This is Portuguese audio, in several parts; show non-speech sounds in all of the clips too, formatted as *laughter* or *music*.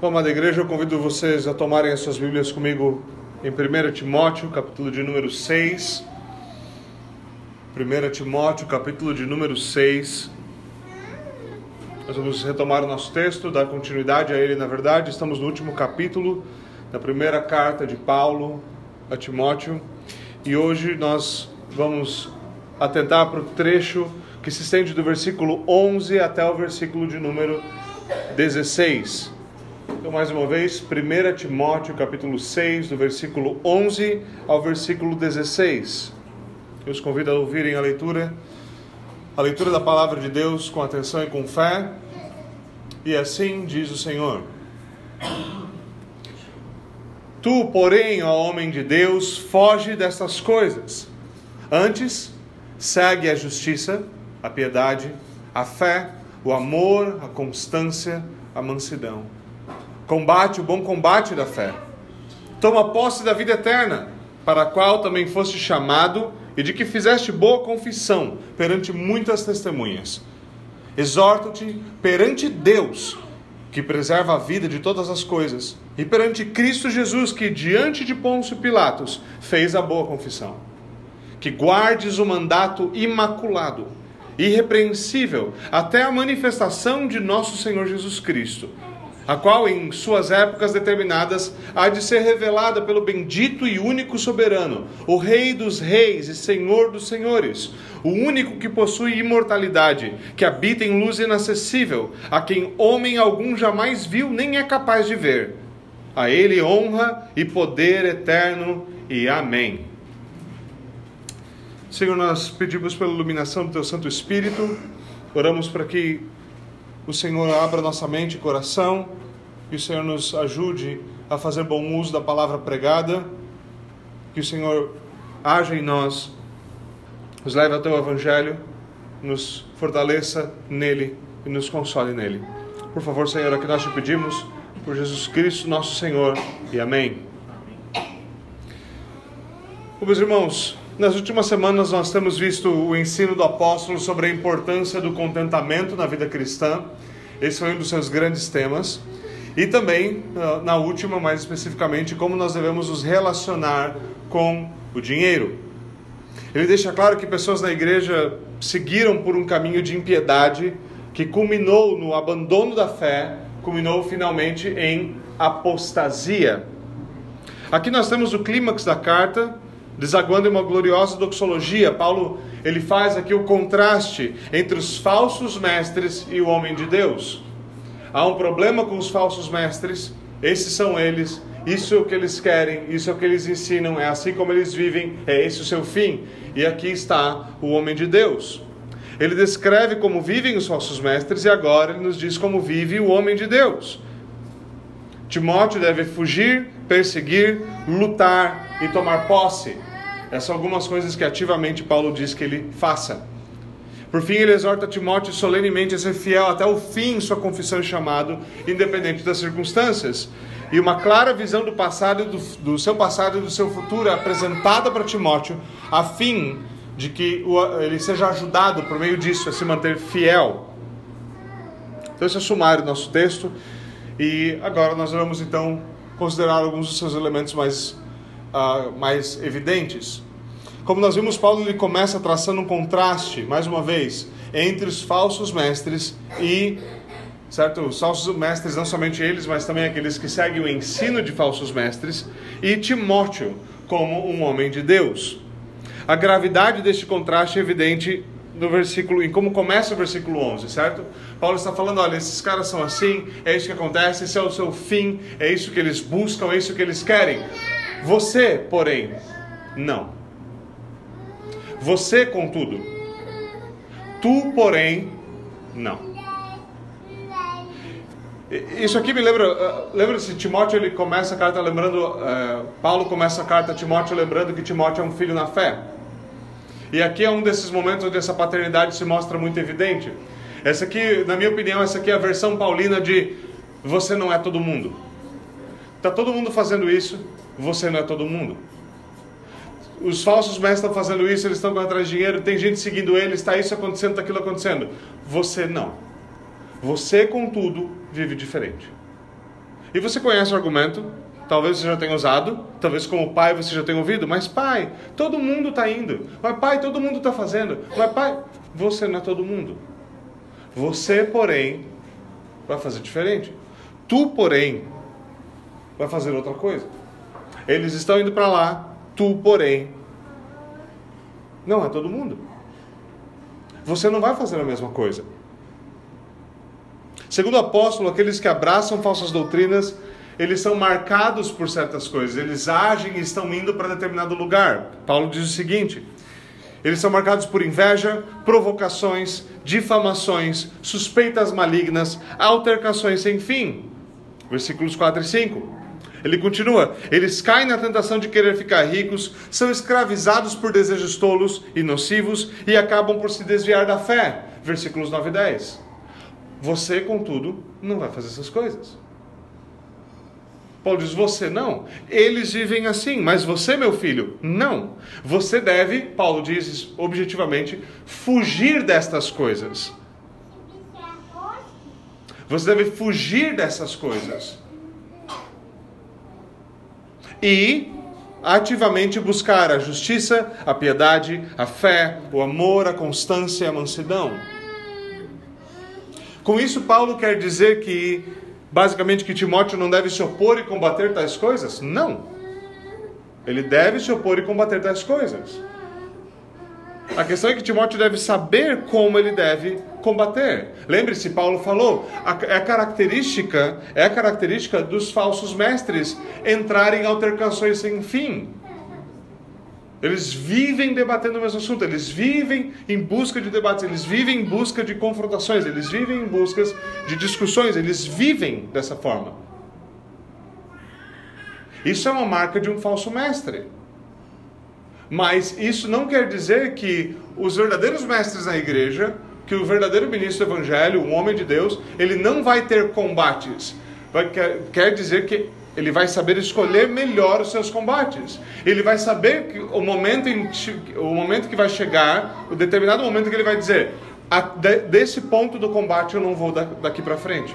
Bom, amada igreja, eu convido vocês a tomarem as suas Bíblias comigo em 1 Timóteo, capítulo de número 6. 1 Timóteo, capítulo de número 6. Nós vamos retomar o nosso texto, dar continuidade a ele, na verdade. Estamos no último capítulo da primeira carta de Paulo a Timóteo. E hoje nós vamos atentar para o trecho que se estende do versículo 11 até o versículo de número 16. Então, mais uma vez, 1 Timóteo, capítulo 6, do versículo 11 ao versículo 16. Eu os convido a ouvirem a leitura, a leitura da palavra de Deus com atenção e com fé. E assim diz o Senhor: Tu, porém, ó homem de Deus, foge destas coisas. Antes, segue a justiça, a piedade, a fé, o amor, a constância, a mansidão Combate o bom combate da fé. Toma posse da vida eterna, para a qual também foste chamado e de que fizeste boa confissão perante muitas testemunhas. Exorto-te perante Deus, que preserva a vida de todas as coisas, e perante Cristo Jesus, que diante de Pôncio Pilatos fez a boa confissão. Que guardes o mandato imaculado, irrepreensível, até a manifestação de nosso Senhor Jesus Cristo a qual em suas épocas determinadas há de ser revelada pelo bendito e único soberano, o Rei dos reis e Senhor dos senhores, o único que possui imortalidade, que habita em luz inacessível, a quem homem algum jamais viu nem é capaz de ver. A ele honra e poder eterno e amém. Senhor, nós pedimos pela iluminação do teu Santo Espírito, oramos para que o Senhor abra nossa mente e coração, que o Senhor nos ajude a fazer bom uso da palavra pregada, que o Senhor haja em nós, nos leve ao teu evangelho, nos fortaleça nele e nos console nele. Por favor, Senhor, é que nós te pedimos, por Jesus Cristo, nosso Senhor, e amém. Meus irmãos, nas últimas semanas nós temos visto o ensino do apóstolo sobre a importância do contentamento na vida cristã. Esse foi um dos seus grandes temas. E também, ah, na última, mais especificamente, como nós devemos nos relacionar com o dinheiro. Ele deixa claro que pessoas na igreja seguiram por um caminho de impiedade que culminou no abandono da fé, culminou finalmente em apostasia. Aqui nós temos o clímax da carta, desaguando em uma gloriosa doxologia. Paulo ele faz aqui o contraste entre os falsos mestres e o homem de Deus. Há um problema com os falsos mestres, esses são eles, isso é o que eles querem, isso é o que eles ensinam, é assim como eles vivem, é esse o seu fim. E aqui está o homem de Deus. Ele descreve como vivem os falsos mestres e agora ele nos diz como vive o homem de Deus. Timóteo deve fugir, perseguir, lutar e tomar posse. Essas são algumas coisas que ativamente Paulo diz que ele faça. Por fim, ele exorta Timóteo solenemente a ser fiel até o fim em sua confissão e chamado, independente das circunstâncias. E uma clara visão do passado, do, do seu passado e do seu futuro é apresentada para Timóteo, a fim de que ele seja ajudado por meio disso a se manter fiel. Então, esse é o sumário do nosso texto. E agora nós vamos então considerar alguns dos seus elementos mais uh, mais evidentes. Como nós vimos, Paulo ele começa traçando um contraste, mais uma vez, entre os falsos mestres e certo? Os falsos mestres, não somente eles, mas também aqueles que seguem o ensino de falsos mestres, e Timóteo como um homem de Deus. A gravidade deste contraste é evidente no versículo, em como começa o versículo 11, certo? Paulo está falando, olha, esses caras são assim, é isso que acontece, esse é o seu fim, é isso que eles buscam, é isso que eles querem. Você, porém, não. Você, contudo. Tu, porém, não. Isso aqui me lembra, uh, lembra-se, Timóteo ele começa a carta lembrando, uh, Paulo começa a carta a Timóteo lembrando que Timóteo é um filho na fé. E aqui é um desses momentos onde essa paternidade se mostra muito evidente. Essa aqui, na minha opinião, essa aqui é a versão paulina de você não é todo mundo. Tá todo mundo fazendo isso, você não é todo mundo. Os falsos mestres estão fazendo isso, eles estão atrás de dinheiro, tem gente seguindo eles, está isso acontecendo, está aquilo acontecendo. Você não. Você, contudo, vive diferente. E você conhece o argumento, talvez você já tenha usado, talvez como pai você já tenha ouvido, mas pai, todo mundo está indo. Mas pai, todo mundo está fazendo. Mas pai, você não é todo mundo. Você, porém, vai fazer diferente. Tu, porém, vai fazer outra coisa. Eles estão indo para lá, tu, porém, não é todo mundo. Você não vai fazer a mesma coisa. Segundo o apóstolo, aqueles que abraçam falsas doutrinas, eles são marcados por certas coisas, eles agem e estão indo para determinado lugar. Paulo diz o seguinte: eles são marcados por inveja, provocações, difamações, suspeitas malignas, altercações sem fim. Versículos 4 e 5. Ele continua: eles caem na tentação de querer ficar ricos, são escravizados por desejos tolos e nocivos e acabam por se desviar da fé. Versículos 9 e 10. Você, contudo, não vai fazer essas coisas. Paulo diz: Você não. Eles vivem assim, mas você, meu filho, não. Você deve, Paulo diz objetivamente, fugir destas coisas. Você deve fugir dessas coisas. E ativamente buscar a justiça, a piedade, a fé, o amor, a constância e a mansidão. Com isso, Paulo quer dizer que, basicamente, que Timóteo não deve se opor e combater tais coisas? Não. Ele deve se opor e combater tais coisas. A questão é que Timóteo deve saber como ele deve combater. Lembre-se, Paulo falou, é característica, é característica dos falsos mestres entrarem em altercações sem fim. Eles vivem debatendo o mesmo assunto, eles vivem em busca de debates, eles vivem em busca de confrontações, eles vivem em busca de discussões, eles vivem dessa forma. Isso é uma marca de um falso mestre. Mas isso não quer dizer que os verdadeiros mestres na igreja, que o verdadeiro ministro do evangelho, o homem de Deus, ele não vai ter combates. Quer, quer dizer que ele vai saber escolher melhor os seus combates. Ele vai saber que o momento, em, o momento que vai chegar, o determinado momento que ele vai dizer: desse ponto do combate eu não vou daqui para frente.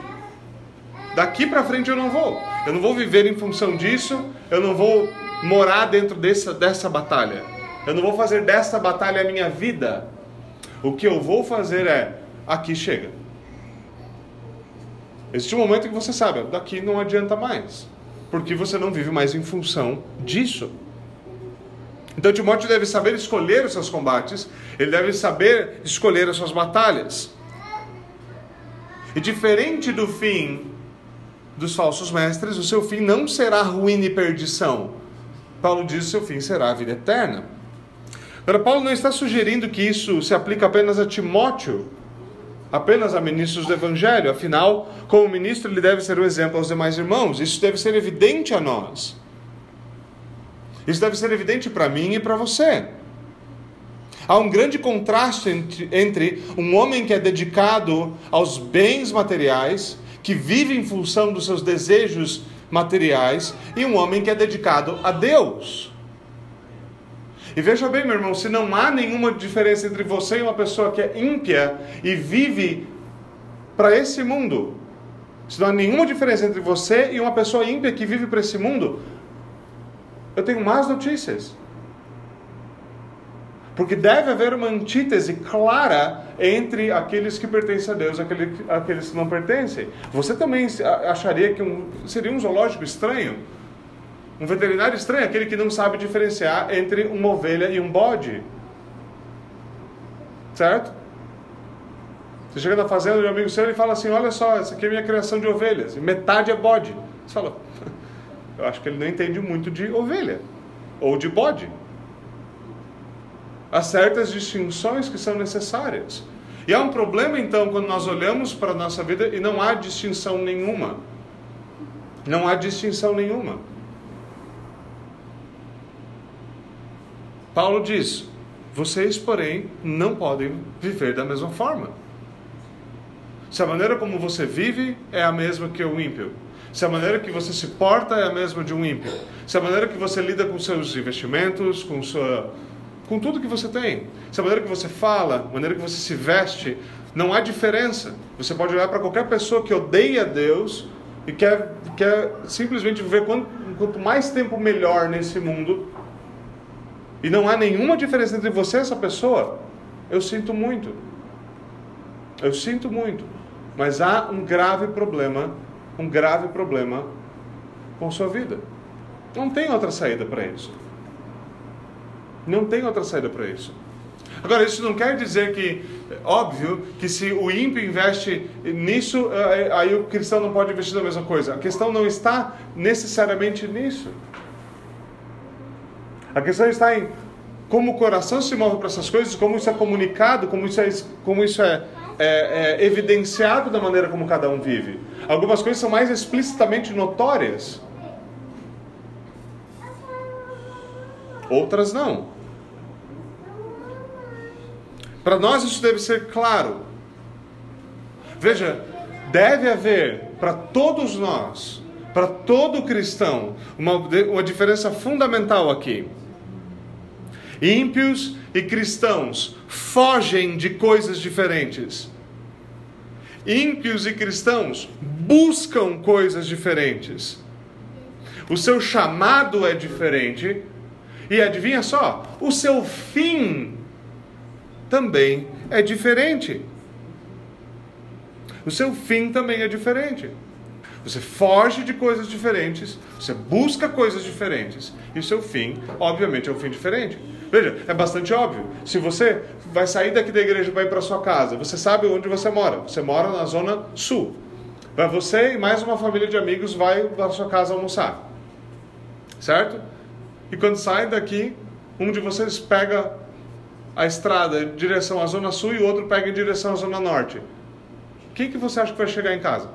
Daqui para frente eu não vou. Eu não vou viver em função disso. Eu não vou morar dentro dessa, dessa batalha. Eu não vou fazer dessa batalha a minha vida. O que eu vou fazer é: aqui chega. Existe um momento que você sabe, daqui não adianta mais porque você não vive mais em função disso. Então Timóteo deve saber escolher os seus combates, ele deve saber escolher as suas batalhas. E diferente do fim dos falsos mestres, o seu fim não será ruína e perdição. Paulo diz o seu fim será a vida eterna. Agora, Paulo não está sugerindo que isso se aplica apenas a Timóteo, apenas a ministros do Evangelho. Afinal, como ministro, ele deve ser um exemplo aos demais irmãos. Isso deve ser evidente a nós. Isso deve ser evidente para mim e para você. Há um grande contraste entre, entre um homem que é dedicado aos bens materiais, que vive em função dos seus desejos materiais, e um homem que é dedicado a Deus. E veja bem, meu irmão, se não há nenhuma diferença entre você e uma pessoa que é ímpia e vive para esse mundo, se não há nenhuma diferença entre você e uma pessoa ímpia que vive para esse mundo, eu tenho más notícias. Porque deve haver uma antítese clara entre aqueles que pertencem a Deus e aqueles que não pertencem. Você também acharia que um, seria um zoológico estranho um veterinário estranho é aquele que não sabe diferenciar entre uma ovelha e um bode. Certo? Você chega na fazenda de um amigo seu e fala assim: Olha só, essa aqui é minha criação de ovelhas, e metade é bode. Você fala: *laughs* Eu acho que ele não entende muito de ovelha ou de bode. Há certas distinções que são necessárias. E há um problema então quando nós olhamos para a nossa vida e não há distinção nenhuma. Não há distinção nenhuma. Paulo diz: vocês, porém, não podem viver da mesma forma. Se a maneira como você vive é a mesma que o ímpio, se a maneira que você se porta é a mesma de um ímpio, se a maneira que você lida com seus investimentos, com sua com tudo que você tem, se a maneira que você fala, a maneira que você se veste, não há diferença. Você pode olhar para qualquer pessoa que odeia Deus e quer, quer simplesmente viver quanto, quanto mais tempo melhor nesse mundo, e não há nenhuma diferença entre você e essa pessoa, eu sinto muito. Eu sinto muito. Mas há um grave problema, um grave problema com sua vida. Não tem outra saída para isso. Não tem outra saída para isso. Agora, isso não quer dizer que, óbvio, que se o ímpio investe nisso, eh, aí o cristão não pode investir na mesma coisa. A questão não está necessariamente nisso. A questão está em como o coração se move para essas coisas, como isso é comunicado, como isso é, como isso é, é, é evidenciado da maneira como cada um vive. Algumas coisas são mais explicitamente notórias, outras não. Para nós isso deve ser claro. Veja, deve haver para todos nós, para todo cristão, uma, uma diferença fundamental aqui. Ímpios e cristãos fogem de coisas diferentes. Ímpios e cristãos buscam coisas diferentes. O seu chamado é diferente. E adivinha só, o seu fim também é diferente. O seu fim também é diferente. Você foge de coisas diferentes, você busca coisas diferentes, e o seu fim, obviamente, é um fim diferente. Veja, é bastante óbvio. Se você vai sair daqui da igreja para ir para sua casa, você sabe onde você mora. Você mora na zona sul. Vai você e mais uma família de amigos vai para sua casa almoçar. Certo? E quando sai daqui, um de vocês pega a estrada em direção à zona sul e o outro pega em direção à zona norte. Quem que você acha que vai chegar em casa?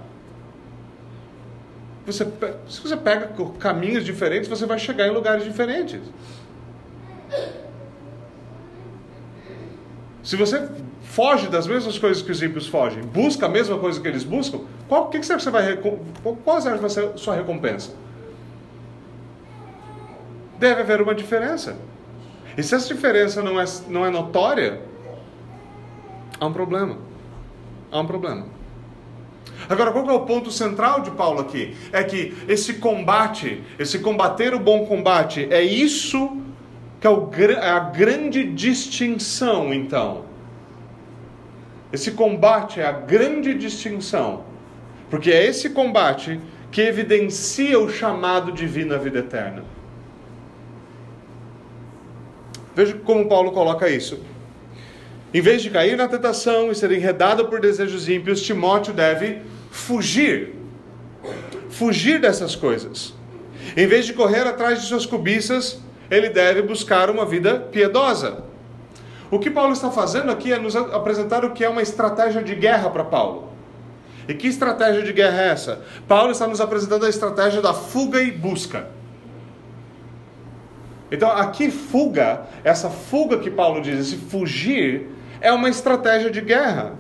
Você, se você pega caminhos diferentes, você vai chegar em lugares diferentes. Se você foge das mesmas coisas que os ímpios fogem, busca a mesma coisa que eles buscam, qual que, que você vai qual vai ser a sua recompensa? Deve haver uma diferença. E se essa diferença não é, não é notória, há um problema. Há um problema. Agora, qual é o ponto central de Paulo aqui? É que esse combate, esse combater o bom combate, é isso que é, o, é a grande distinção, então. Esse combate é a grande distinção, porque é esse combate que evidencia o chamado divino à vida eterna. Veja como Paulo coloca isso. Em vez de cair na tentação e ser enredado por desejos ímpios, Timóteo deve fugir. Fugir dessas coisas. Em vez de correr atrás de suas cobiças, ele deve buscar uma vida piedosa. O que Paulo está fazendo aqui é nos apresentar o que é uma estratégia de guerra para Paulo. E que estratégia de guerra é essa? Paulo está nos apresentando a estratégia da fuga e busca. Então, aqui, fuga, essa fuga que Paulo diz, esse fugir, é uma estratégia de guerra.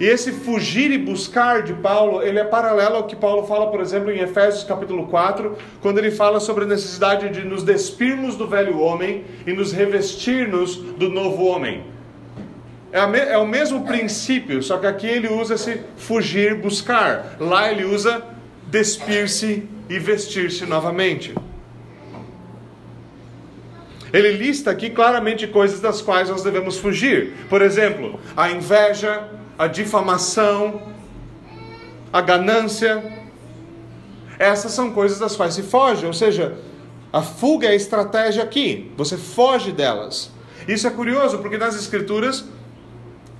E esse fugir e buscar de Paulo, ele é paralelo ao que Paulo fala, por exemplo, em Efésios capítulo 4, quando ele fala sobre a necessidade de nos despirmos do velho homem e nos revestirmos do novo homem. É, é o mesmo princípio, só que aqui ele usa esse fugir, buscar. Lá ele usa despir-se e vestir-se novamente. Ele lista aqui claramente coisas das quais nós devemos fugir. Por exemplo, a inveja, a difamação, a ganância. Essas são coisas das quais se foge, ou seja, a fuga é a estratégia aqui, você foge delas. Isso é curioso porque nas Escrituras,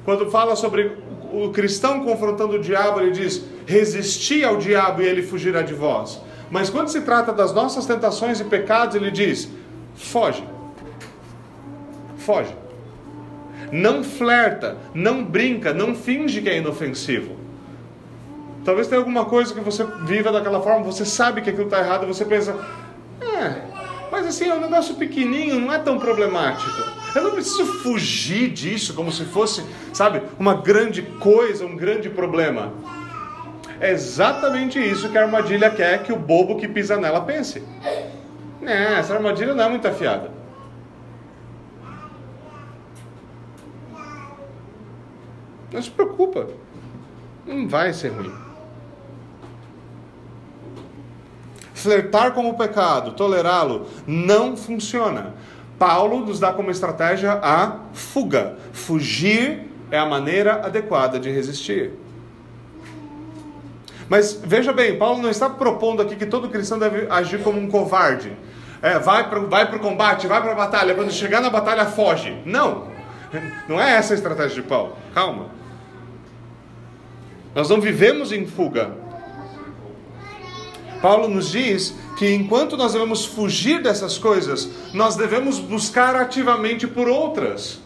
quando fala sobre o cristão confrontando o diabo, ele diz: resisti ao diabo e ele fugirá de vós. Mas quando se trata das nossas tentações e pecados, ele diz: foge. Foge não flerta, não brinca, não finge que é inofensivo. Talvez tenha alguma coisa que você viva daquela forma, você sabe que aquilo está errado, você pensa, é, mas assim, é um negócio pequenininho, não é tão problemático. Eu não preciso fugir disso como se fosse, sabe, uma grande coisa, um grande problema. É exatamente isso que a armadilha quer que o bobo que pisa nela pense. É, essa armadilha não é muito afiada. Não se preocupa. Não vai ser ruim. flertar com o pecado, tolerá-lo, não funciona. Paulo nos dá como estratégia a fuga. Fugir é a maneira adequada de resistir. Mas veja bem, Paulo não está propondo aqui que todo cristão deve agir como um covarde. É, vai para vai o combate, vai para a batalha, quando chegar na batalha foge. Não, não é essa a estratégia de Paulo. Calma. Nós não vivemos em fuga. Paulo nos diz que enquanto nós devemos fugir dessas coisas, nós devemos buscar ativamente por outras.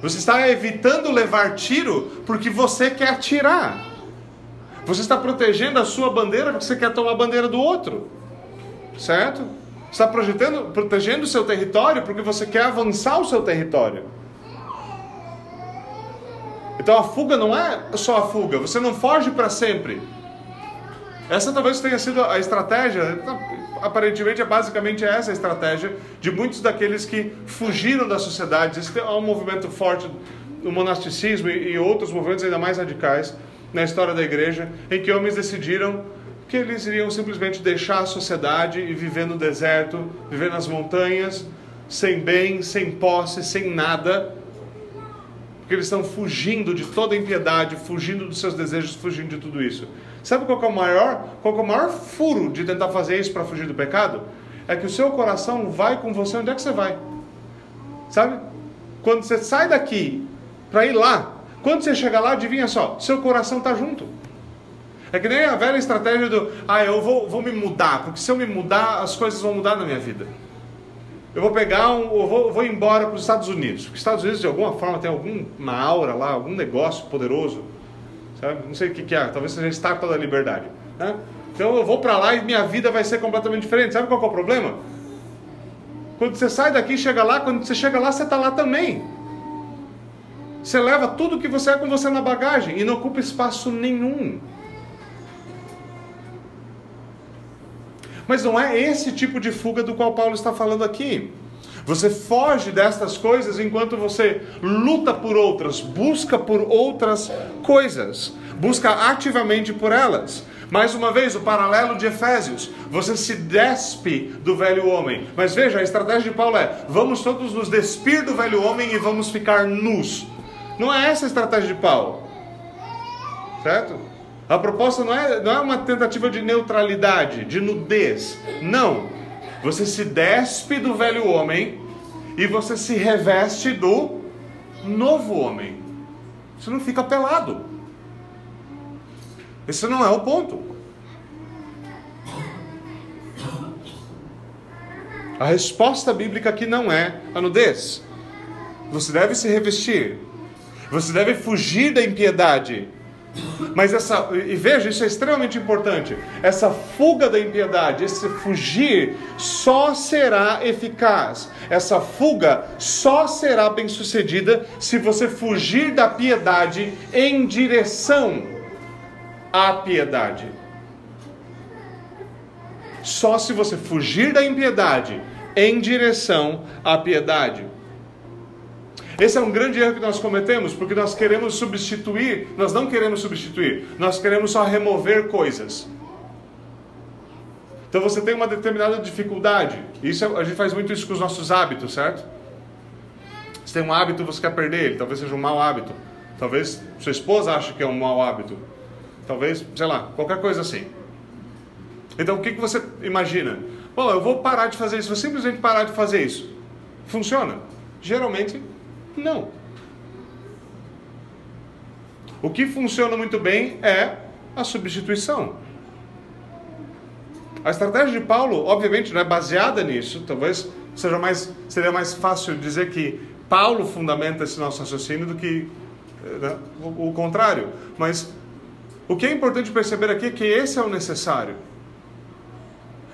Você está evitando levar tiro porque você quer atirar. Você está protegendo a sua bandeira porque você quer tomar a bandeira do outro. Certo? Está protegendo o seu território porque você quer avançar o seu território. Então a fuga não é só a fuga, você não foge para sempre. Essa talvez tenha sido a estratégia, aparentemente é basicamente essa a estratégia de muitos daqueles que fugiram da sociedade. É um movimento forte no monasticismo e outros movimentos ainda mais radicais na história da igreja, em que homens decidiram que eles iriam simplesmente deixar a sociedade e viver no deserto, viver nas montanhas, sem bem, sem posse, sem nada, porque eles estão fugindo de toda impiedade, fugindo dos seus desejos, fugindo de tudo isso. Sabe qual é o maior, qual é o maior furo de tentar fazer isso para fugir do pecado? É que o seu coração vai com você onde é que você vai. Sabe? Quando você sai daqui para ir lá, quando você chega lá, adivinha só, seu coração está junto. É que nem a velha estratégia do, ah, eu vou, vou me mudar, porque se eu me mudar, as coisas vão mudar na minha vida. Eu vou pegar, um, eu vou, eu vou embora para os Estados Unidos, porque os Estados Unidos de alguma forma tem alguma aura lá, algum negócio poderoso Sabe? Não sei o que, que é, talvez seja a estátua da liberdade. Né? Então eu vou para lá e minha vida vai ser completamente diferente. Sabe qual é o problema? Quando você sai daqui e chega lá, quando você chega lá, você está lá também. Você leva tudo que você é com você na bagagem e não ocupa espaço nenhum. Mas não é esse tipo de fuga do qual Paulo está falando aqui. Você foge destas coisas enquanto você luta por outras, busca por outras coisas, busca ativamente por elas. Mais uma vez, o paralelo de Efésios: você se despe do velho homem. Mas veja, a estratégia de Paulo é: vamos todos nos despir do velho homem e vamos ficar nus. Não é essa a estratégia de Paulo, certo? A proposta não é, não é uma tentativa de neutralidade, de nudez. Não. Você se despe do velho homem e você se reveste do novo homem. Você não fica pelado. Esse não é o ponto. A resposta bíblica aqui não é a nudez. Você deve se revestir. Você deve fugir da impiedade mas essa, e veja, isso é extremamente importante. Essa fuga da impiedade, esse fugir, só será eficaz. Essa fuga só será bem sucedida se você fugir da piedade em direção à piedade. Só se você fugir da impiedade em direção à piedade. Esse é um grande erro que nós cometemos, porque nós queremos substituir, nós não queremos substituir, nós queremos só remover coisas. Então você tem uma determinada dificuldade. Isso é, a gente faz muito isso com os nossos hábitos, certo? Você tem um hábito, você quer perder ele, talvez seja um mau hábito. Talvez sua esposa ache que é um mau hábito. Talvez, sei lá, qualquer coisa assim. Então o que, que você imagina? Bom, eu vou parar de fazer isso, vou simplesmente parar de fazer isso. Funciona? Geralmente não. O que funciona muito bem é a substituição. A estratégia de Paulo, obviamente, não é baseada nisso. Talvez seja mais, seria mais fácil dizer que Paulo fundamenta esse nosso raciocínio do que né, o, o contrário. Mas o que é importante perceber aqui é que esse é o necessário.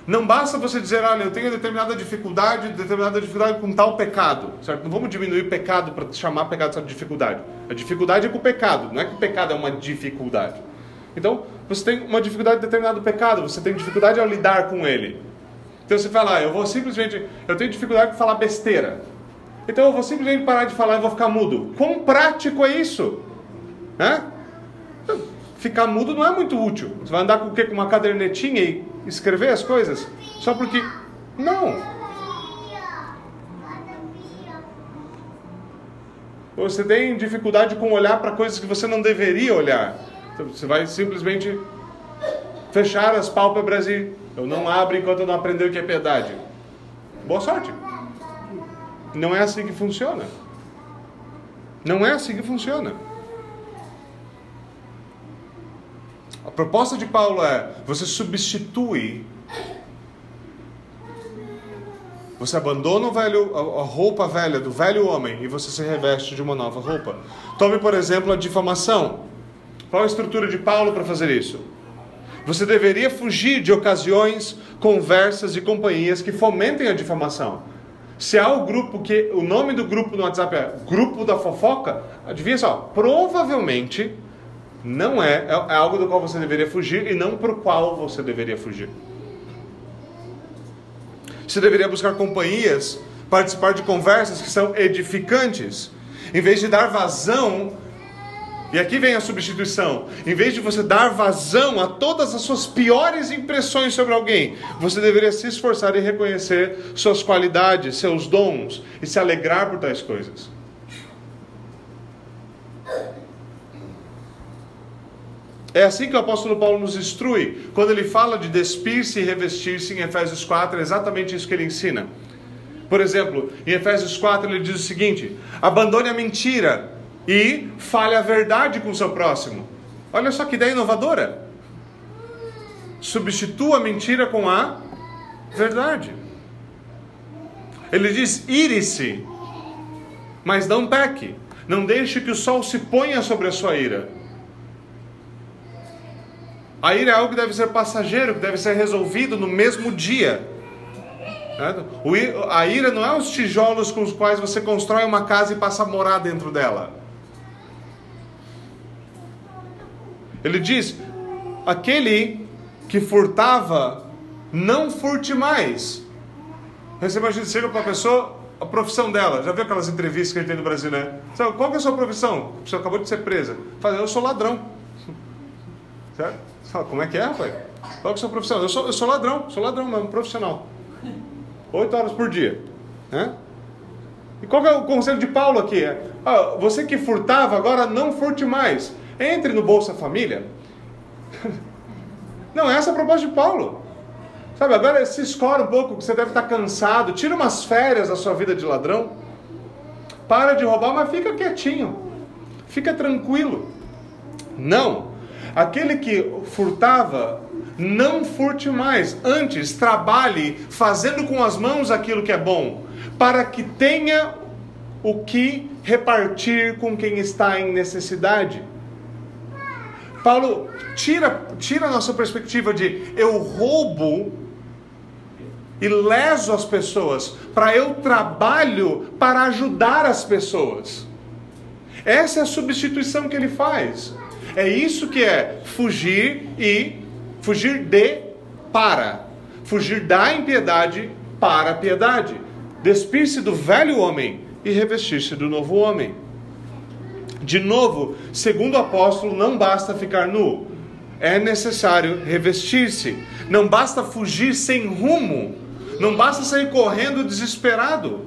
Não basta você dizer, olha, eu tenho determinada dificuldade, determinada dificuldade com tal pecado, certo? Não vamos diminuir o pecado para chamar pecado de dificuldade. A dificuldade é com o pecado, não é que o pecado é uma dificuldade. Então, você tem uma dificuldade de determinado pecado, você tem dificuldade ao lidar com ele. Então você fala, ah, eu vou simplesmente, eu tenho dificuldade de falar besteira. Então eu vou simplesmente parar de falar e vou ficar mudo. Quão prático é isso? Né? ficar mudo não é muito útil. Você vai andar com o quê? Com uma cadernetinha e escrever as coisas? Só porque. Não. Você tem dificuldade com olhar para coisas que você não deveria olhar. Então, você vai simplesmente fechar as pálpebras e eu não abro enquanto eu não aprender o que é piedade. Boa sorte. Não é assim que funciona. Não é assim que funciona. Proposta de Paulo é: você substitui, você abandona o velho, a roupa velha do velho homem e você se reveste de uma nova roupa. Tome, por exemplo, a difamação. Qual a estrutura de Paulo para fazer isso? Você deveria fugir de ocasiões, conversas e companhias que fomentem a difamação. Se há o grupo que o nome do grupo no WhatsApp é Grupo da Fofoca, adivinha só, provavelmente não é, é, é algo do qual você deveria fugir e não para o qual você deveria fugir. Você deveria buscar companhias, participar de conversas que são edificantes, em vez de dar vazão e aqui vem a substituição. Em vez de você dar vazão a todas as suas piores impressões sobre alguém, você deveria se esforçar em reconhecer suas qualidades, seus dons e se alegrar por tais coisas. É assim que o apóstolo Paulo nos instrui, quando ele fala de despir-se e revestir-se em Efésios 4, é exatamente isso que ele ensina. Por exemplo, em Efésios 4 ele diz o seguinte: abandone a mentira e fale a verdade com o seu próximo. Olha só que ideia inovadora. Substitua a mentira com a verdade. Ele diz: ire-se, mas não peque. Não deixe que o sol se ponha sobre a sua ira. A ira é algo que deve ser passageiro, que deve ser resolvido no mesmo dia. A ira não é os tijolos com os quais você constrói uma casa e passa a morar dentro dela. Ele diz: aquele que furtava, não furte mais. Você imagina, chega para a pessoa, a profissão dela. Já viu aquelas entrevistas que a gente tem no Brasil, né? Qual que é a sua profissão? Você acabou de ser presa. Fala, eu sou ladrão. Certo? Você fala, como é que é, rapaz? Qual que sua profissão? Eu sou, eu sou ladrão, sou ladrão mesmo, profissional. Oito horas por dia. Né? E qual é o conselho de Paulo aqui? É, ah, você que furtava, agora não furte mais. Entre no Bolsa Família. *laughs* Não, essa é a proposta de Paulo. Sabe, agora se escora um pouco, que você deve estar cansado, tira umas férias da sua vida de ladrão. Para de roubar, mas fica quietinho. Fica tranquilo. Não. Aquele que furtava, não furte mais. Antes, trabalhe fazendo com as mãos aquilo que é bom, para que tenha o que repartir com quem está em necessidade. Paulo tira, tira a nossa perspectiva de eu roubo e leso as pessoas, para eu trabalho para ajudar as pessoas. Essa é a substituição que ele faz. É isso que é fugir e fugir de para. Fugir da impiedade para a piedade. Despir-se do velho homem e revestir-se do novo homem. De novo, segundo o apóstolo, não basta ficar nu, é necessário revestir-se. Não basta fugir sem rumo, não basta sair correndo desesperado.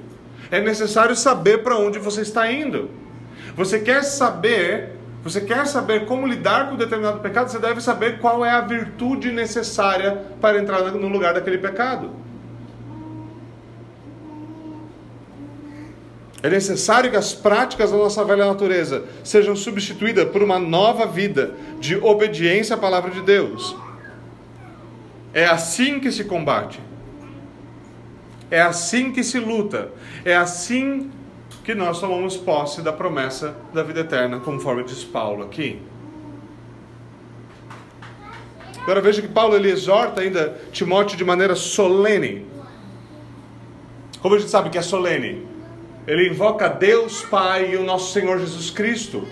É necessário saber para onde você está indo. Você quer saber, você quer saber como lidar com determinado pecado, você deve saber qual é a virtude necessária para entrar no lugar daquele pecado. É necessário que as práticas da nossa velha natureza sejam substituídas por uma nova vida de obediência à palavra de Deus. É assim que se combate. É assim que se luta. É assim que nós tomamos posse da promessa da vida eterna, conforme diz Paulo aqui. Agora veja que Paulo ele exorta ainda Timóteo de maneira solene. Como a gente sabe que é solene? Ele invoca Deus Pai e o nosso Senhor Jesus Cristo.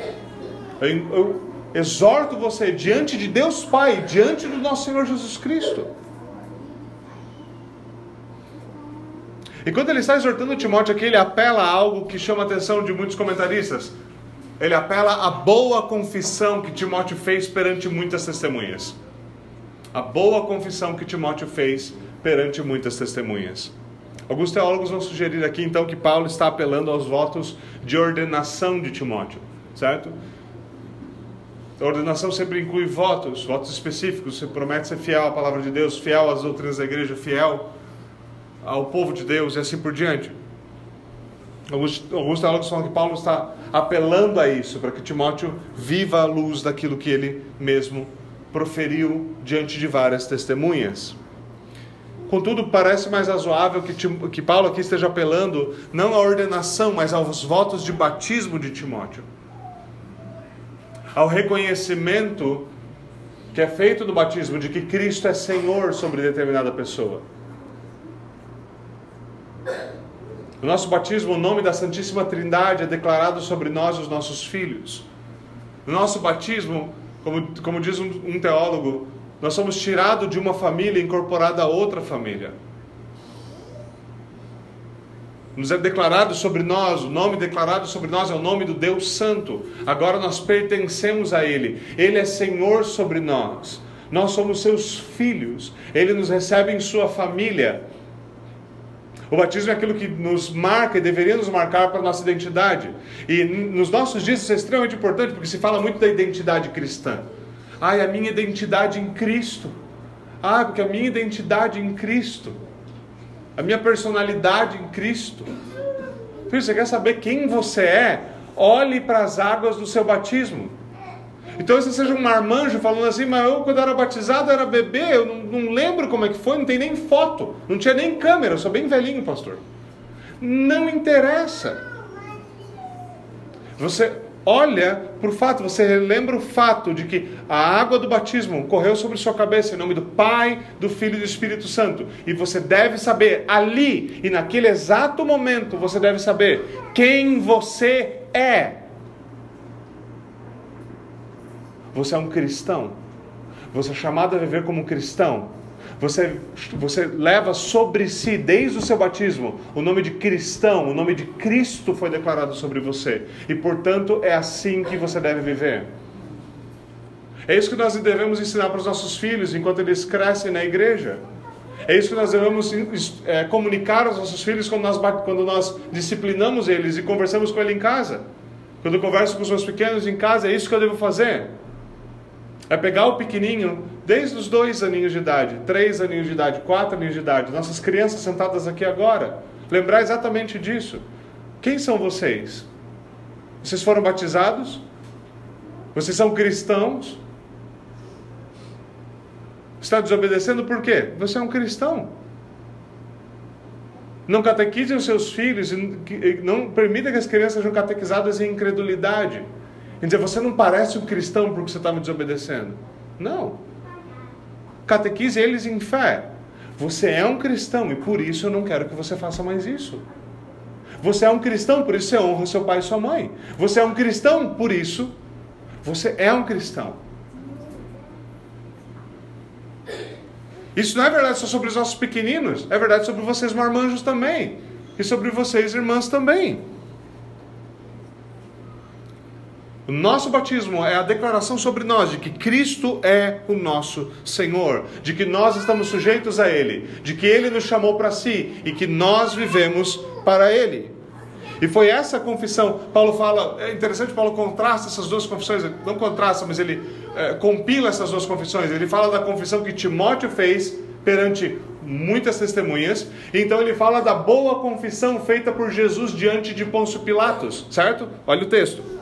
Eu, eu exorto você diante de Deus Pai, diante do nosso Senhor Jesus Cristo. E quando ele está exortando Timóteo aqui, ele apela a algo que chama a atenção de muitos comentaristas. ele apela à boa confissão que Timóteo fez perante muitas testemunhas. A boa confissão que Timóteo fez perante muitas testemunhas. Alguns teólogos vão sugerir aqui então que Paulo está apelando aos votos de ordenação de Timóteo, certo? A ordenação sempre inclui votos, votos específicos. Você promete ser fiel à palavra de Deus, fiel às doutrinas da igreja, fiel ao povo de Deus e assim por diante. Alguns, alguns teólogos falam que Paulo está apelando a isso, para que Timóteo viva a luz daquilo que ele mesmo proferiu diante de várias testemunhas. Contudo, parece mais razoável que, que Paulo aqui esteja apelando não à ordenação, mas aos votos de batismo de Timóteo. Ao reconhecimento que é feito no batismo de que Cristo é Senhor sobre determinada pessoa. No nosso batismo, o nome da Santíssima Trindade é declarado sobre nós e os nossos filhos. No nosso batismo, como, como diz um, um teólogo, nós somos tirados de uma família e incorporados a outra família. Nos é declarado sobre nós, o nome declarado sobre nós é o nome do Deus Santo. Agora nós pertencemos a Ele. Ele é Senhor sobre nós. Nós somos seus filhos. Ele nos recebe em sua família. O batismo é aquilo que nos marca e deveria nos marcar para a nossa identidade. E nos nossos dias isso é extremamente importante porque se fala muito da identidade cristã. Ai, a minha identidade em Cristo. Ah, porque a minha identidade em Cristo. A minha personalidade em Cristo. Filho, você quer saber quem você é? Olhe para as águas do seu batismo. Então, se seja um marmanjo falando assim, mas eu quando era batizado era bebê, eu não, não, lembro como é que foi, não tem nem foto, não tinha nem câmera, eu sou bem velhinho, pastor. Não interessa. Você olha para o fato, você lembra o fato de que a água do batismo correu sobre sua cabeça em nome do Pai, do Filho e do Espírito Santo. E você deve saber ali e naquele exato momento, você deve saber quem você é. Você é um cristão. Você é chamado a viver como um cristão. Você, você leva sobre si, desde o seu batismo, o nome de cristão, o nome de Cristo foi declarado sobre você. E portanto é assim que você deve viver. É isso que nós devemos ensinar para os nossos filhos enquanto eles crescem na igreja. É isso que nós devemos é, comunicar aos nossos filhos quando nós, quando nós disciplinamos eles e conversamos com eles em casa. Quando eu converso com os meus pequenos em casa, é isso que eu devo fazer. É pegar o pequenininho, desde os dois aninhos de idade, três aninhos de idade, quatro aninhos de idade, nossas crianças sentadas aqui agora, lembrar exatamente disso. Quem são vocês? Vocês foram batizados? Vocês são cristãos? Está desobedecendo por quê? Você é um cristão. Não catequizem os seus filhos e não permita que as crianças sejam catequizadas em incredulidade. Quer dizer, você não parece um cristão porque você está me desobedecendo. Não. Catequize eles em fé. Você é um cristão e por isso eu não quero que você faça mais isso. Você é um cristão, por isso você honra seu pai e sua mãe. Você é um cristão, por isso você é um cristão. Isso não é verdade só sobre os nossos pequeninos, é verdade sobre vocês marmanjos também. E sobre vocês irmãs também. O nosso batismo é a declaração sobre nós de que Cristo é o nosso Senhor, de que nós estamos sujeitos a Ele, de que Ele nos chamou para si e que nós vivemos para Ele. E foi essa confissão, Paulo fala, é interessante, Paulo contrasta essas duas confissões, não contrasta, mas ele é, compila essas duas confissões. Ele fala da confissão que Timóteo fez perante muitas testemunhas, então ele fala da boa confissão feita por Jesus diante de Pôncio Pilatos, certo? Olha o texto.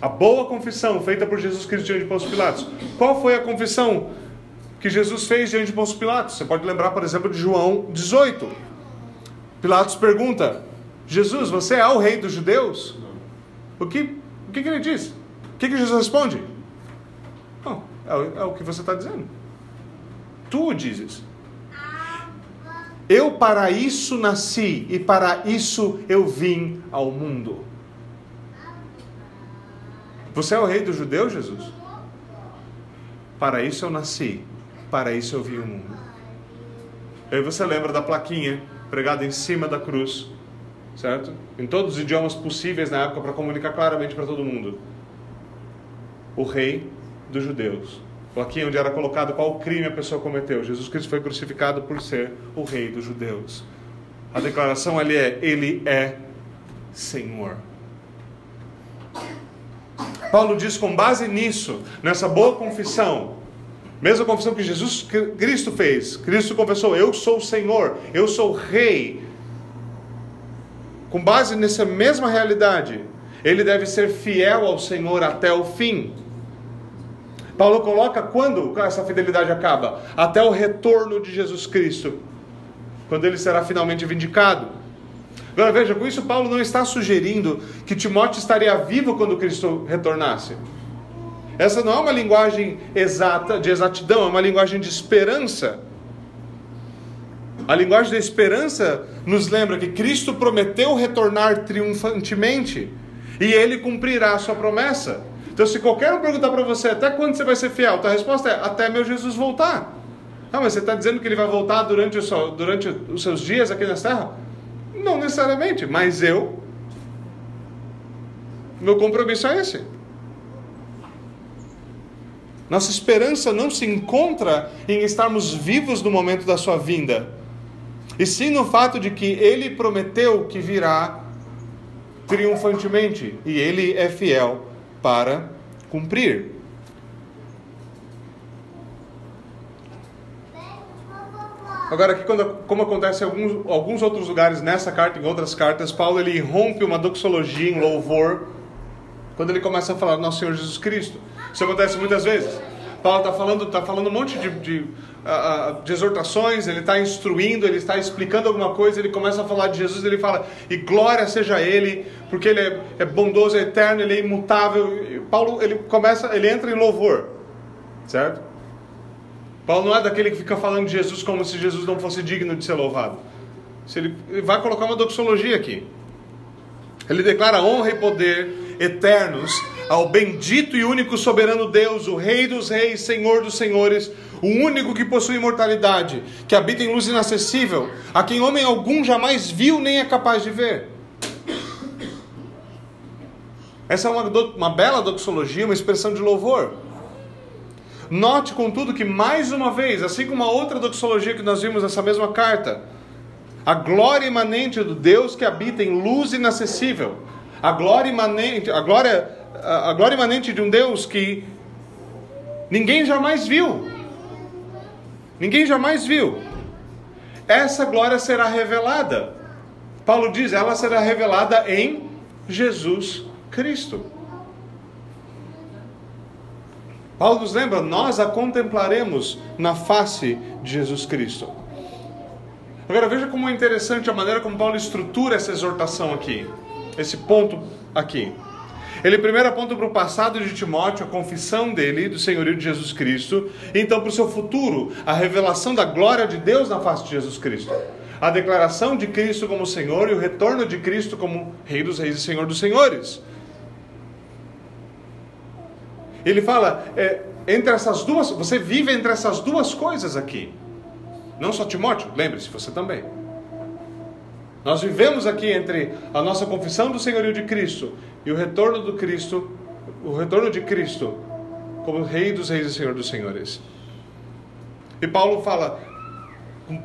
A boa confissão feita por Jesus Cristo diante de Pôncio Pilatos. Qual foi a confissão que Jesus fez diante de Pôncio Pilatos? Você pode lembrar, por exemplo, de João 18. Pilatos pergunta: Jesus, você é o rei dos judeus? O que, o que, que ele diz? O que, que Jesus responde? Não, é, é o que você está dizendo. Tu o dizes. Eu para isso nasci e para isso eu vim ao mundo. Você é o rei dos judeus, Jesus? Para isso eu nasci, para isso eu vi o mundo. Aí você lembra da plaquinha pregada em cima da cruz, certo? Em todos os idiomas possíveis na época para comunicar claramente para todo mundo. O rei dos judeus. Aqui onde era colocado qual crime a pessoa cometeu. Jesus Cristo foi crucificado por ser o rei dos judeus. A declaração ali é: Ele é Senhor. Paulo diz com base nisso, nessa boa confissão, mesma confissão que Jesus Cristo fez. Cristo confessou: Eu sou o Senhor, eu sou o Rei. Com base nessa mesma realidade, ele deve ser fiel ao Senhor até o fim. Paulo coloca quando essa fidelidade acaba? Até o retorno de Jesus Cristo, quando ele será finalmente vindicado. Agora veja, com isso Paulo não está sugerindo que Timóteo estaria vivo quando Cristo retornasse. Essa não é uma linguagem exata, de exatidão, é uma linguagem de esperança. A linguagem da esperança nos lembra que Cristo prometeu retornar triunfantemente e ele cumprirá a sua promessa. Então, se qualquer um perguntar para você até quando você vai ser fiel, a resposta é até meu Jesus voltar. Ah, mas você está dizendo que ele vai voltar durante, o seu, durante os seus dias aqui nessa terra? Não necessariamente, mas eu. Meu compromisso é esse. Nossa esperança não se encontra em estarmos vivos no momento da sua vinda, e sim no fato de que ele prometeu que virá triunfantemente e ele é fiel para cumprir. Agora, aqui, quando, como acontece em alguns, alguns outros lugares nessa carta, em outras cartas, Paulo ele rompe uma doxologia em louvor quando ele começa a falar do nosso Senhor Jesus Cristo. Isso acontece muitas vezes. Paulo está falando, tá falando um monte de, de, de exortações, ele está instruindo, ele está explicando alguma coisa, ele começa a falar de Jesus, ele fala, e glória seja Ele, porque Ele é, é bondoso, é eterno, Ele é imutável. E Paulo, ele começa, ele entra em louvor, certo? Paulo não é daquele que fica falando de Jesus como se Jesus não fosse digno de ser louvado. Se ele, ele vai colocar uma doxologia aqui. Ele declara honra e poder eternos ao bendito e único soberano Deus, o Rei dos Reis, Senhor dos Senhores, o único que possui imortalidade, que habita em luz inacessível, a quem homem algum jamais viu nem é capaz de ver. Essa é uma, uma bela doxologia, uma expressão de louvor. Note, contudo, que mais uma vez, assim como a outra doxologia que nós vimos nessa mesma carta, a glória imanente do Deus que habita em luz inacessível, a glória imanente, a glória, a glória imanente de um Deus que ninguém jamais viu. Ninguém jamais viu. Essa glória será revelada. Paulo diz, ela será revelada em Jesus Cristo. Paulo nos lembra, nós a contemplaremos na face de Jesus Cristo. Agora veja como é interessante a maneira como Paulo estrutura essa exortação aqui, esse ponto aqui. Ele primeiro aponta para o passado de Timóteo, a confissão dele, do senhorio de Jesus Cristo, e então para o seu futuro, a revelação da glória de Deus na face de Jesus Cristo. A declaração de Cristo como Senhor e o retorno de Cristo como Rei dos Reis e Senhor dos Senhores. Ele fala, é, entre essas duas, você vive entre essas duas coisas aqui. Não só Timóteo, lembre-se, você também. Nós vivemos aqui entre a nossa confissão do senhorio de Cristo e o retorno do Cristo, o retorno de Cristo como Rei dos Reis e Senhor dos Senhores. E Paulo fala: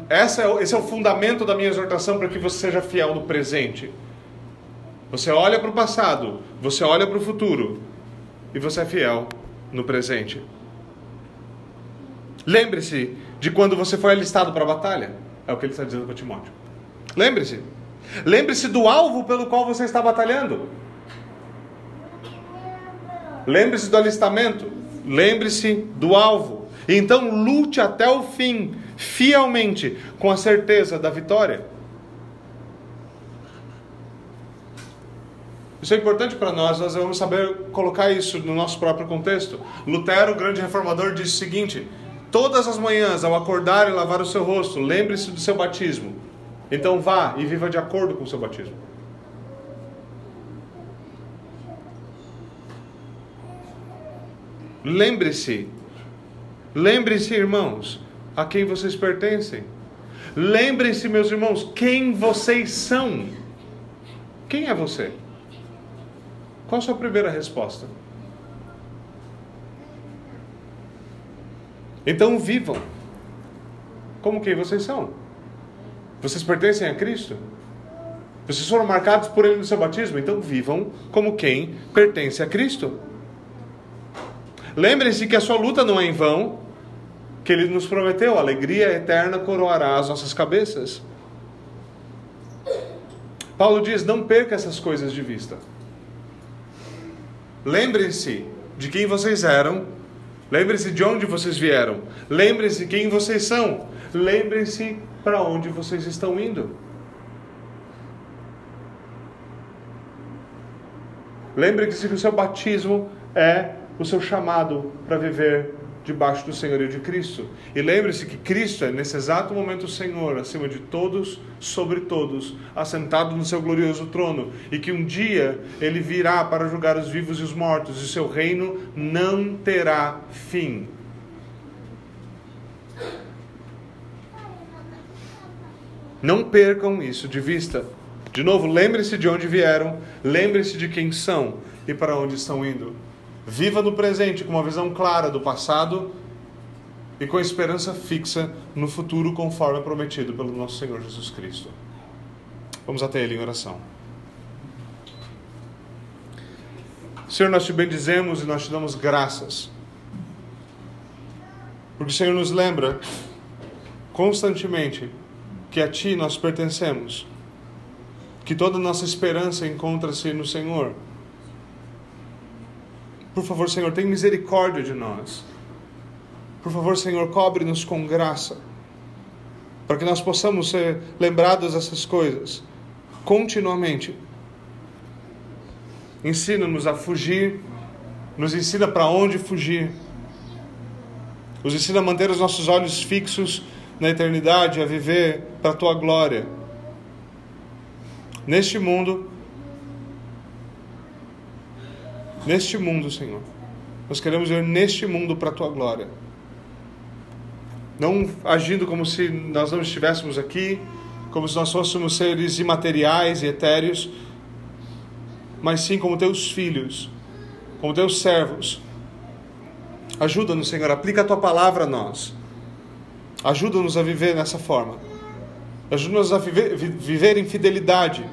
essa é, esse é o fundamento da minha exortação para que você seja fiel no presente. Você olha para o passado, você olha para o futuro, e você é fiel no presente. Lembre-se de quando você foi alistado para a batalha. É o que ele está dizendo para Timóteo. Lembre-se. Lembre-se do alvo pelo qual você está batalhando. Lembre-se do alistamento. Lembre-se do alvo. Então lute até o fim, fielmente, com a certeza da vitória. Isso é importante para nós, nós vamos saber colocar isso no nosso próprio contexto. Lutero, o grande reformador, disse o seguinte: Todas as manhãs, ao acordar e lavar o seu rosto, lembre-se do seu batismo. Então vá e viva de acordo com o seu batismo. Lembre-se, lembre-se, irmãos, a quem vocês pertencem. Lembrem-se, meus irmãos, quem vocês são. Quem é você? Qual a sua primeira resposta? Então vivam como quem vocês são. Vocês pertencem a Cristo? Vocês foram marcados por Ele no seu batismo? Então vivam como quem pertence a Cristo. Lembrem-se que a sua luta não é em vão, que Ele nos prometeu: alegria eterna coroará as nossas cabeças. Paulo diz: não perca essas coisas de vista. Lembrem-se de quem vocês eram, lembrem-se de onde vocês vieram, lembrem-se quem vocês são, lembrem-se para onde vocês estão indo. Lembre-se que o seu batismo é o seu chamado para viver debaixo do senhorio de Cristo. E lembre-se que Cristo é, nesse exato momento, o Senhor, acima de todos, sobre todos, assentado no seu glorioso trono. E que um dia ele virá para julgar os vivos e os mortos, e seu reino não terá fim. Não percam isso de vista. De novo, lembre-se de onde vieram, lembre-se de quem são e para onde estão indo. Viva no presente com uma visão clara do passado e com esperança fixa no futuro, conforme prometido pelo nosso Senhor Jesus Cristo. Vamos até Ele em oração. Senhor, nós te bendizemos e nós te damos graças. Porque o Senhor nos lembra constantemente que a Ti nós pertencemos, que toda nossa esperança encontra-se no Senhor por favor, Senhor, tem misericórdia de nós. Por favor, Senhor, cobre-nos com graça, para que nós possamos ser lembrados dessas coisas continuamente. Ensina-nos a fugir, nos ensina para onde fugir, nos ensina a manter os nossos olhos fixos na eternidade, a viver para a tua glória. Neste mundo, neste mundo, Senhor. Nós queremos ver neste mundo para a tua glória. Não agindo como se nós não estivéssemos aqui, como se nós fôssemos seres imateriais e etéreos, mas sim como teus filhos, como teus servos. Ajuda-nos, Senhor, aplica a tua palavra a nós. Ajuda-nos a viver nessa forma. Ajuda-nos a viver, viver em fidelidade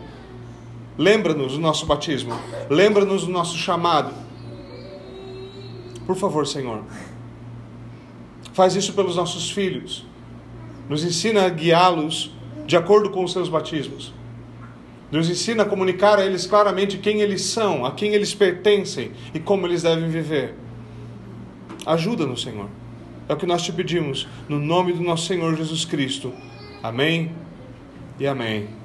Lembra-nos do nosso batismo. Lembra-nos do nosso chamado. Por favor, Senhor. Faz isso pelos nossos filhos. Nos ensina a guiá-los de acordo com os seus batismos. Nos ensina a comunicar a eles claramente quem eles são, a quem eles pertencem e como eles devem viver. Ajuda-nos, Senhor. É o que nós te pedimos, no nome do nosso Senhor Jesus Cristo. Amém e amém.